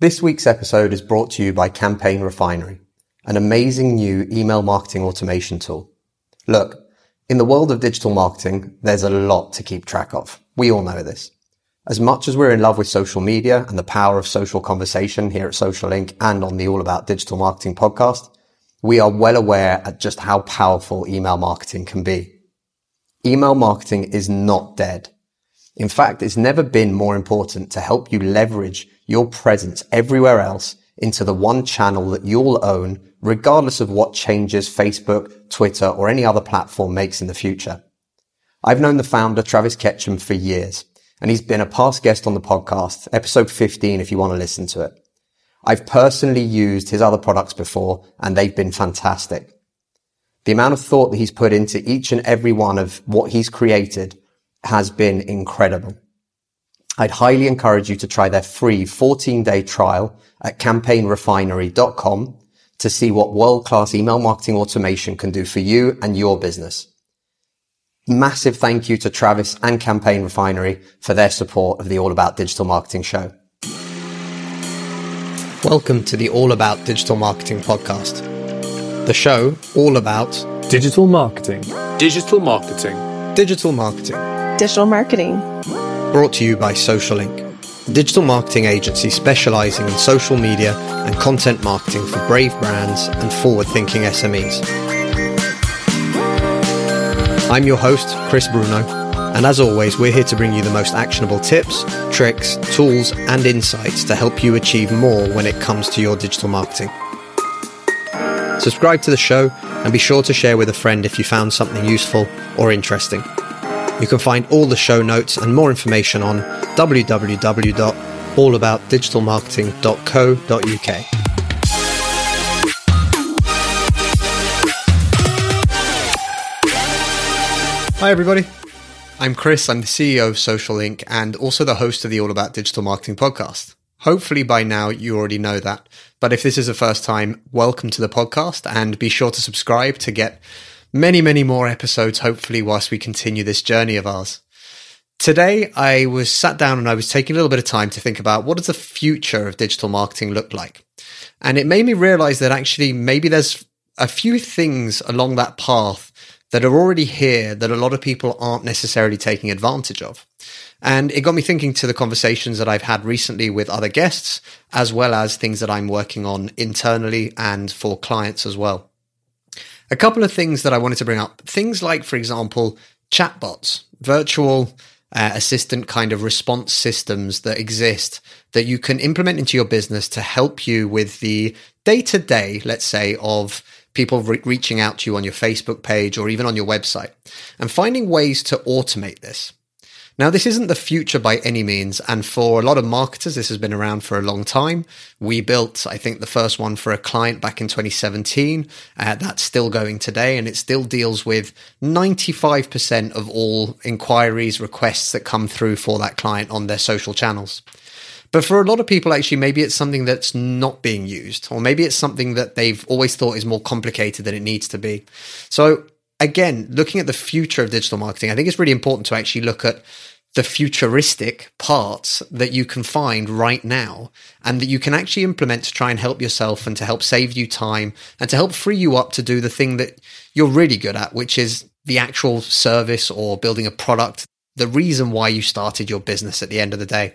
This week's episode is brought to you by Campaign Refinery, an amazing new email marketing automation tool. Look, in the world of digital marketing, there's a lot to keep track of. We all know this. As much as we're in love with social media and the power of social conversation here at Social Ink and on the All About Digital Marketing podcast, we are well aware at just how powerful email marketing can be. Email marketing is not dead. In fact, it's never been more important to help you leverage your presence everywhere else into the one channel that you'll own, regardless of what changes Facebook, Twitter, or any other platform makes in the future. I've known the founder, Travis Ketchum, for years, and he's been a past guest on the podcast, episode 15, if you want to listen to it. I've personally used his other products before, and they've been fantastic. The amount of thought that he's put into each and every one of what he's created has been incredible. I'd highly encourage you to try their free 14 day trial at campaignrefinery.com to see what world class email marketing automation can do for you and your business. Massive thank you to Travis and Campaign Refinery for their support of the All About Digital Marketing show. Welcome to the All About Digital Marketing podcast. The show all about digital marketing. Digital marketing. Digital marketing. Digital marketing brought to you by Social Ink, a digital marketing agency specializing in social media and content marketing for brave brands and forward thinking SMEs. I'm your host, Chris Bruno, and as always, we're here to bring you the most actionable tips, tricks, tools, and insights to help you achieve more when it comes to your digital marketing. Subscribe to the show and be sure to share with a friend if you found something useful or interesting. You can find all the show notes and more information on www.allaboutdigitalmarketing.co.uk. Hi, everybody. I'm Chris. I'm the CEO of Social Ink and also the host of the All About Digital Marketing podcast. Hopefully, by now, you already know that. But if this is the first time, welcome to the podcast and be sure to subscribe to get many, many more episodes, hopefully, whilst we continue this journey of ours. Today, I was sat down and I was taking a little bit of time to think about what does the future of digital marketing look like? And it made me realize that actually maybe there's a few things along that path that are already here that a lot of people aren't necessarily taking advantage of. And it got me thinking to the conversations that I've had recently with other guests, as well as things that I'm working on internally and for clients as well. A couple of things that I wanted to bring up things like, for example, chatbots, virtual uh, assistant kind of response systems that exist that you can implement into your business to help you with the day to day, let's say, of people re- reaching out to you on your Facebook page or even on your website and finding ways to automate this. Now, this isn't the future by any means. And for a lot of marketers, this has been around for a long time. We built, I think, the first one for a client back in 2017. Uh, that's still going today, and it still deals with 95% of all inquiries, requests that come through for that client on their social channels. But for a lot of people, actually, maybe it's something that's not being used, or maybe it's something that they've always thought is more complicated than it needs to be. So, again, looking at the future of digital marketing, I think it's really important to actually look at the futuristic parts that you can find right now and that you can actually implement to try and help yourself and to help save you time and to help free you up to do the thing that you're really good at, which is the actual service or building a product, the reason why you started your business at the end of the day.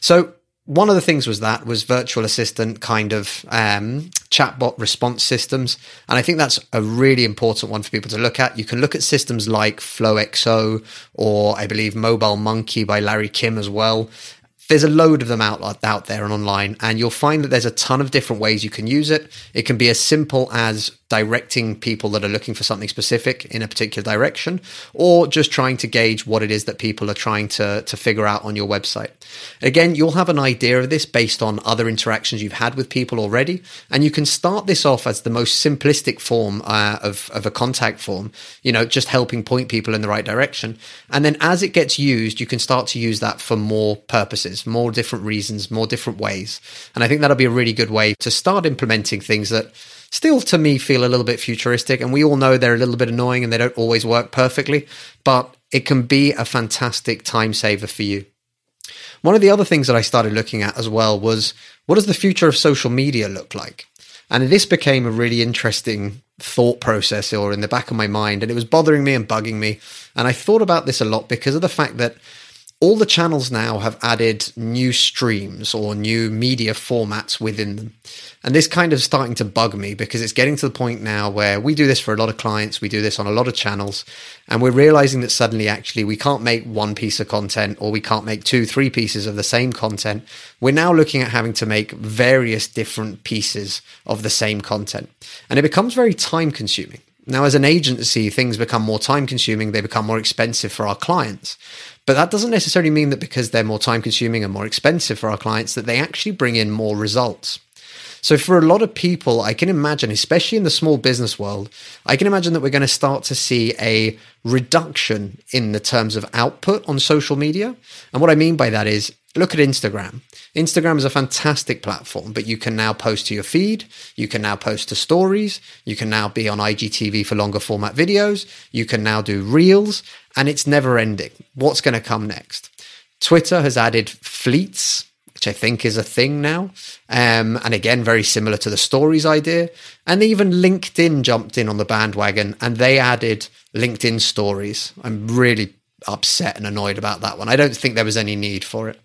So one of the things was that was virtual assistant kind of um, chatbot response systems. And i think that's a really important one for people to look at. You can look at systems like flowxo or i believe mobile monkey by larry kim as well. There's a load of them out out there and online and you'll find that there's a ton of different ways you can use it. It can be as simple as directing people that are looking for something specific in a particular direction or just trying to gauge what it is that people are trying to to figure out on your website. Again you'll have an idea of this based on other interactions you've had with people already and you can start this off as the most simplistic form uh, of, of a contact form you know just helping point people in the right direction. And then as it gets used you can start to use that for more purposes more different reasons more different ways. And i think that'll be a really good way to start implementing things that still to me feel a little bit futuristic. And we all know they're a little bit annoying and they don't always work perfectly, but it can be a fantastic time saver for you. One of the other things that I started looking at as well was what does the future of social media look like? And this became a really interesting thought process or in the back of my mind, and it was bothering me and bugging me. And I thought about this a lot because of the fact that all the channels now have added new streams or new media formats within them. And this kind of starting to bug me because it's getting to the point now where we do this for a lot of clients, we do this on a lot of channels, and we're realizing that suddenly actually we can't make one piece of content or we can't make two, three pieces of the same content. We're now looking at having to make various different pieces of the same content. And it becomes very time consuming. Now, as an agency, things become more time consuming, they become more expensive for our clients. But that doesn't necessarily mean that because they're more time consuming and more expensive for our clients, that they actually bring in more results. So, for a lot of people, I can imagine, especially in the small business world, I can imagine that we're going to start to see a reduction in the terms of output on social media. And what I mean by that is look at Instagram. Instagram is a fantastic platform, but you can now post to your feed. You can now post to stories. You can now be on IGTV for longer format videos. You can now do reels, and it's never ending. What's going to come next? Twitter has added fleets which I think is a thing now. Um, and again, very similar to the stories idea. And even LinkedIn jumped in on the bandwagon and they added LinkedIn stories. I'm really upset and annoyed about that one. I don't think there was any need for it.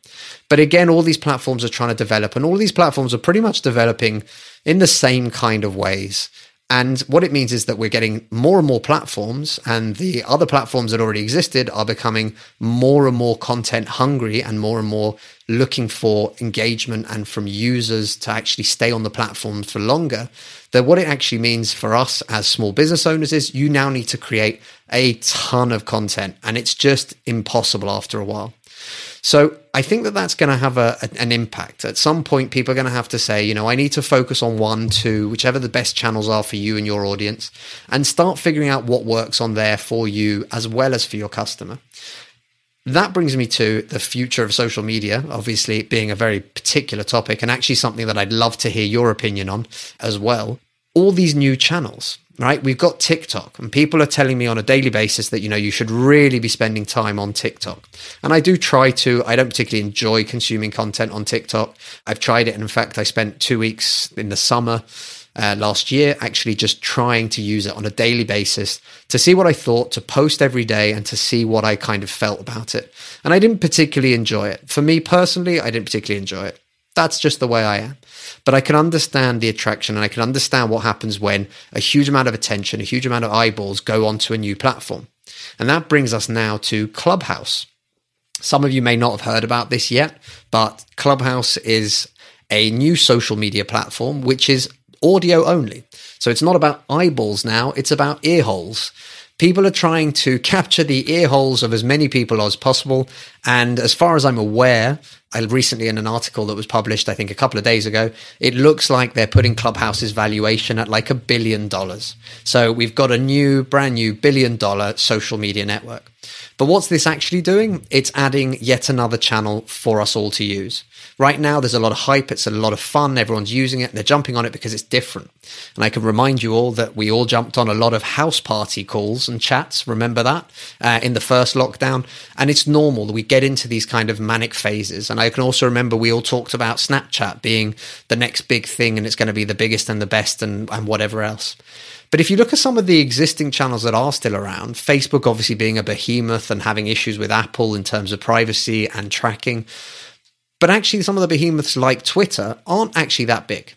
But again, all these platforms are trying to develop, and all these platforms are pretty much developing in the same kind of ways. And what it means is that we're getting more and more platforms, and the other platforms that already existed are becoming more and more content hungry and more and more looking for engagement and from users to actually stay on the platform for longer. That what it actually means for us as small business owners is you now need to create a ton of content, and it's just impossible after a while. So I think that that's going to have a, a, an impact. At some point, people are going to have to say, you know, I need to focus on one, two, whichever the best channels are for you and your audience, and start figuring out what works on there for you as well as for your customer. That brings me to the future of social media, obviously being a very particular topic and actually something that I'd love to hear your opinion on as well. All these new channels, right? We've got TikTok, and people are telling me on a daily basis that, you know, you should really be spending time on TikTok. And I do try to. I don't particularly enjoy consuming content on TikTok. I've tried it. And in fact, I spent two weeks in the summer uh, last year actually just trying to use it on a daily basis to see what I thought, to post every day, and to see what I kind of felt about it. And I didn't particularly enjoy it. For me personally, I didn't particularly enjoy it. That's just the way I am. But I can understand the attraction and I can understand what happens when a huge amount of attention, a huge amount of eyeballs go onto a new platform. And that brings us now to Clubhouse. Some of you may not have heard about this yet, but Clubhouse is a new social media platform which is audio only. So it's not about eyeballs now, it's about ear holes. People are trying to capture the ear holes of as many people as possible. And as far as I'm aware, I recently in an article that was published, I think a couple of days ago, it looks like they're putting Clubhouse's valuation at like a billion dollars. So we've got a new, brand new billion dollar social media network. But what's this actually doing? It's adding yet another channel for us all to use. Right now, there's a lot of hype. It's a lot of fun. Everyone's using it they're jumping on it because it's different. And I can remind you all that we all jumped on a lot of house party calls and chats. Remember that uh, in the first lockdown? And it's normal that we get into these kind of manic phases. And I can also remember we all talked about Snapchat being the next big thing and it's going to be the biggest and the best and, and whatever else. But if you look at some of the existing channels that are still around, Facebook obviously being a behemoth and having issues with Apple in terms of privacy and tracking. But actually, some of the behemoths like Twitter aren't actually that big.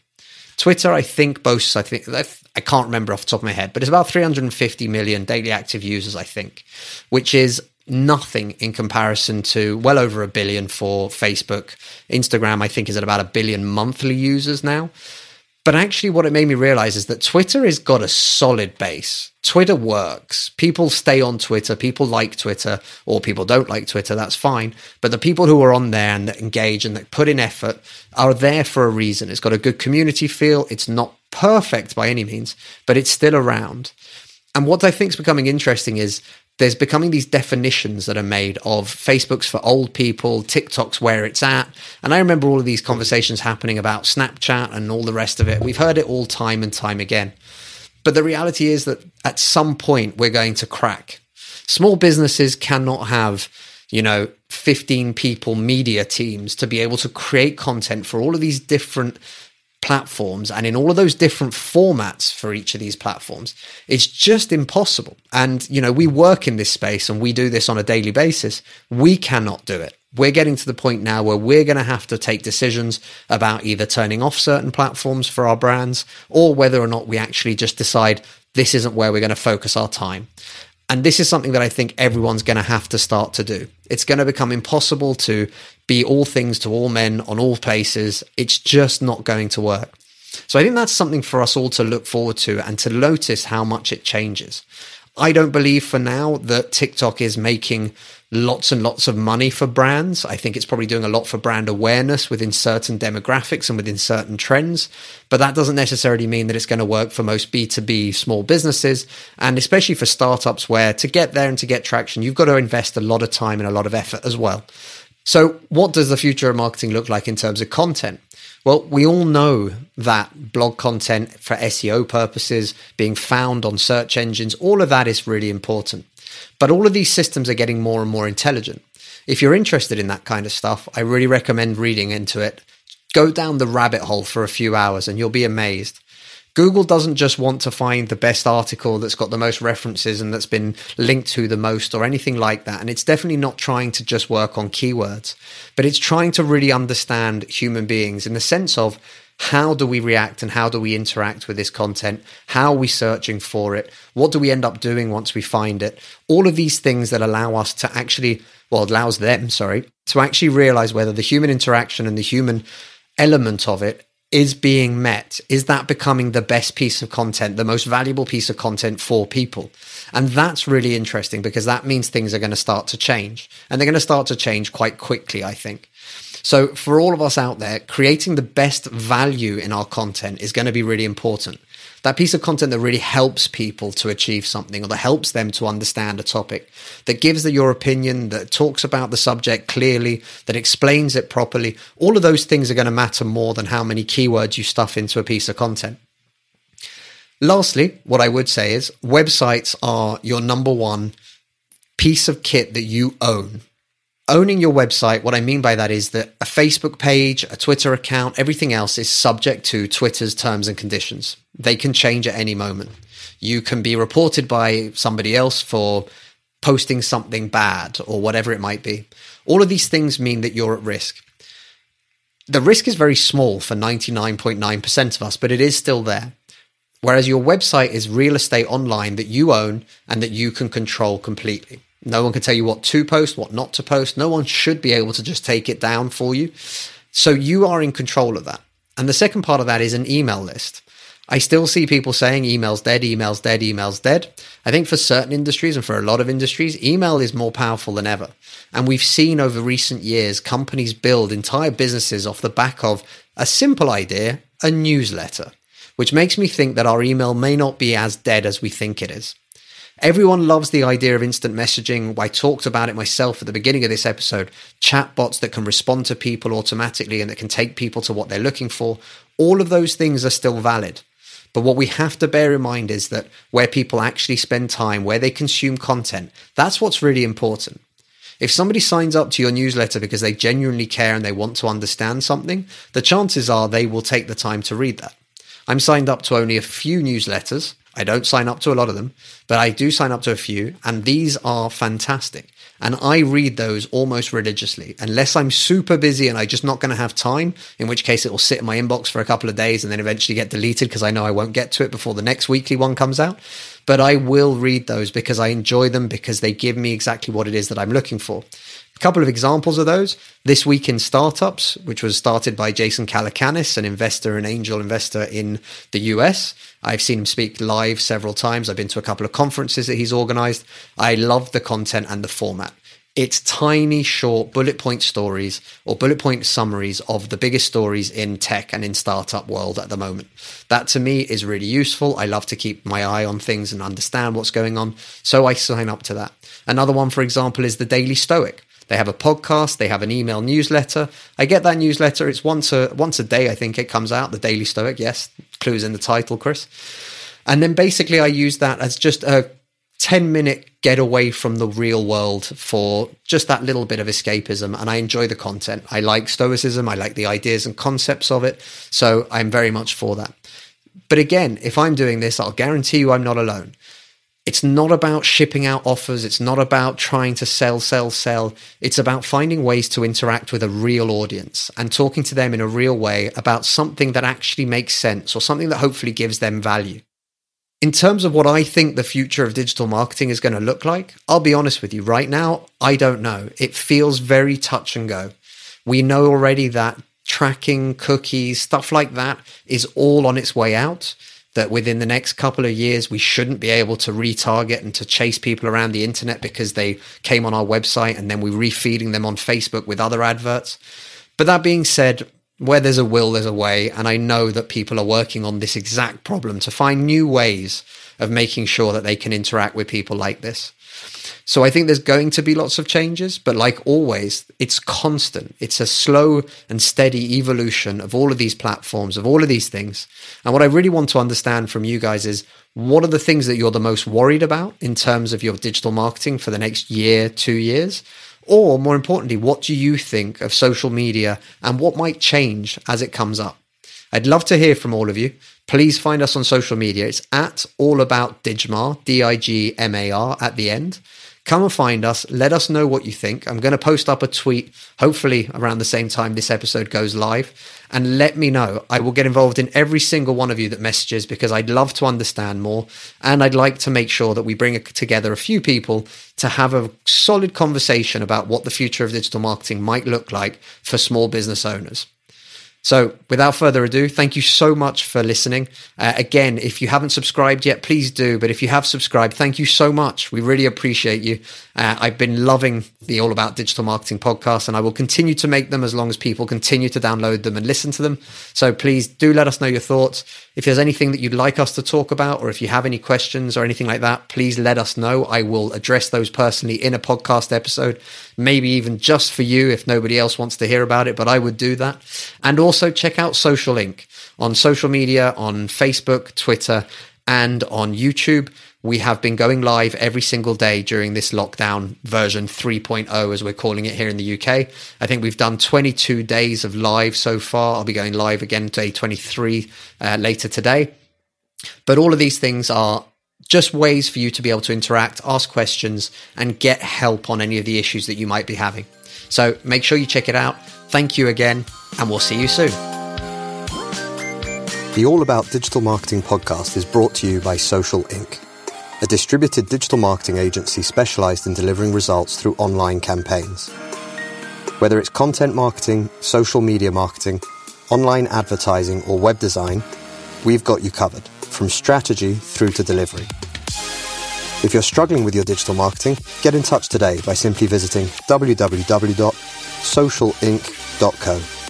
Twitter, I think, boasts, I think, I can't remember off the top of my head, but it's about 350 million daily active users, I think, which is nothing in comparison to well over a billion for Facebook. Instagram, I think, is at about a billion monthly users now. But actually, what it made me realize is that Twitter has got a solid base. Twitter works. People stay on Twitter. People like Twitter, or people don't like Twitter. That's fine. But the people who are on there and that engage and that put in effort are there for a reason. It's got a good community feel. It's not perfect by any means, but it's still around. And what I think is becoming interesting is there's becoming these definitions that are made of Facebook's for old people, TikTok's where it's at. And I remember all of these conversations happening about Snapchat and all the rest of it. We've heard it all time and time again. But the reality is that at some point we're going to crack. Small businesses cannot have you know, 15 people media teams to be able to create content for all of these different platforms and in all of those different formats for each of these platforms it's just impossible. And you know we work in this space and we do this on a daily basis. We cannot do it. We're getting to the point now where we're going to have to take decisions about either turning off certain platforms for our brands or whether or not we actually just decide this isn't where we're going to focus our time and this is something that I think everyone's going to have to start to do. It's going to become impossible to be all things to all men on all places. It's just not going to work. So I think that's something for us all to look forward to and to notice how much it changes. I don't believe for now that TikTok is making lots and lots of money for brands. I think it's probably doing a lot for brand awareness within certain demographics and within certain trends. But that doesn't necessarily mean that it's going to work for most B2B small businesses. And especially for startups, where to get there and to get traction, you've got to invest a lot of time and a lot of effort as well. So, what does the future of marketing look like in terms of content? Well, we all know that blog content for SEO purposes, being found on search engines, all of that is really important. But all of these systems are getting more and more intelligent. If you're interested in that kind of stuff, I really recommend reading into it. Go down the rabbit hole for a few hours and you'll be amazed. Google doesn't just want to find the best article that's got the most references and that's been linked to the most or anything like that. And it's definitely not trying to just work on keywords, but it's trying to really understand human beings in the sense of how do we react and how do we interact with this content? How are we searching for it? What do we end up doing once we find it? All of these things that allow us to actually, well, allows them, sorry, to actually realize whether the human interaction and the human element of it is being met? Is that becoming the best piece of content, the most valuable piece of content for people? And that's really interesting because that means things are going to start to change and they're going to start to change quite quickly, I think. So, for all of us out there, creating the best value in our content is going to be really important. That piece of content that really helps people to achieve something or that helps them to understand a topic, that gives your opinion, that talks about the subject clearly, that explains it properly, all of those things are going to matter more than how many keywords you stuff into a piece of content. Lastly, what I would say is websites are your number one piece of kit that you own owning your website, what I mean by that is that a Facebook page, a Twitter account, everything else is subject to Twitter's terms and conditions. They can change at any moment. You can be reported by somebody else for posting something bad or whatever it might be. All of these things mean that you're at risk. The risk is very small for 99.9% of us, but it is still there. Whereas your website is real estate online that you own and that you can control completely. No one can tell you what to post, what not to post. No one should be able to just take it down for you. So you are in control of that. And the second part of that is an email list. I still see people saying email's dead, email's dead, email's dead. I think for certain industries and for a lot of industries, email is more powerful than ever. And we've seen over recent years companies build entire businesses off the back of a simple idea, a newsletter, which makes me think that our email may not be as dead as we think it is. Everyone loves the idea of instant messaging. I talked about it myself at the beginning of this episode. Chatbots that can respond to people automatically and that can take people to what they're looking for. All of those things are still valid. But what we have to bear in mind is that where people actually spend time, where they consume content, that's what's really important. If somebody signs up to your newsletter because they genuinely care and they want to understand something, the chances are they will take the time to read that. I'm signed up to only a few newsletters I don't sign up to a lot of them, but I do sign up to a few, and these are fantastic. And I read those almost religiously, unless I'm super busy and I'm just not going to have time, in which case it will sit in my inbox for a couple of days and then eventually get deleted because I know I won't get to it before the next weekly one comes out. But I will read those because I enjoy them because they give me exactly what it is that I'm looking for. Couple of examples of those. This Week in Startups, which was started by Jason Calacanis, an investor and angel investor in the US. I've seen him speak live several times. I've been to a couple of conferences that he's organized. I love the content and the format. It's tiny, short bullet point stories or bullet point summaries of the biggest stories in tech and in startup world at the moment. That to me is really useful. I love to keep my eye on things and understand what's going on. So I sign up to that. Another one, for example, is the Daily Stoic. They have a podcast. They have an email newsletter. I get that newsletter. It's once a once a day. I think it comes out. The Daily Stoic. Yes, clues in the title, Chris. And then basically, I use that as just a 10 minute getaway from the real world for just that little bit of escapism. And I enjoy the content. I like Stoicism. I like the ideas and concepts of it. So I'm very much for that. But again, if I'm doing this, I'll guarantee you I'm not alone. It's not about shipping out offers. It's not about trying to sell, sell, sell. It's about finding ways to interact with a real audience and talking to them in a real way about something that actually makes sense or something that hopefully gives them value. In terms of what I think the future of digital marketing is going to look like, I'll be honest with you. Right now, I don't know. It feels very touch and go. We know already that tracking, cookies, stuff like that is all on its way out. That within the next couple of years, we shouldn't be able to retarget and to chase people around the internet because they came on our website and then we're refeeding them on Facebook with other adverts. But that being said, where there's a will, there's a way. And I know that people are working on this exact problem to find new ways of making sure that they can interact with people like this. So I think there's going to be lots of changes, but like always, it's constant. It's a slow and steady evolution of all of these platforms, of all of these things. And what I really want to understand from you guys is what are the things that you're the most worried about in terms of your digital marketing for the next year, two years? Or more importantly, what do you think of social media and what might change as it comes up? I'd love to hear from all of you. Please find us on social media. It's at all about Digmar, D I G M A R at the end. Come and find us. Let us know what you think. I'm going to post up a tweet, hopefully around the same time this episode goes live, and let me know. I will get involved in every single one of you that messages because I'd love to understand more. And I'd like to make sure that we bring together a few people to have a solid conversation about what the future of digital marketing might look like for small business owners. So, without further ado, thank you so much for listening. Uh, again, if you haven't subscribed yet, please do. But if you have subscribed, thank you so much. We really appreciate you. Uh, I've been loving the All About Digital Marketing podcast, and I will continue to make them as long as people continue to download them and listen to them. So, please do let us know your thoughts. If there's anything that you'd like us to talk about, or if you have any questions or anything like that, please let us know. I will address those personally in a podcast episode, maybe even just for you if nobody else wants to hear about it, but I would do that. And also, check out Social Ink on social media, on Facebook, Twitter, and on YouTube. We have been going live every single day during this lockdown version 3.0, as we're calling it here in the UK. I think we've done 22 days of live so far. I'll be going live again day 23 uh, later today. But all of these things are just ways for you to be able to interact, ask questions, and get help on any of the issues that you might be having. So make sure you check it out. Thank you again, and we'll see you soon. The All About Digital Marketing podcast is brought to you by Social Ink, a distributed digital marketing agency specialized in delivering results through online campaigns. Whether it's content marketing, social media marketing, online advertising, or web design, we've got you covered from strategy through to delivery. If you're struggling with your digital marketing, get in touch today by simply visiting www.socialink.co.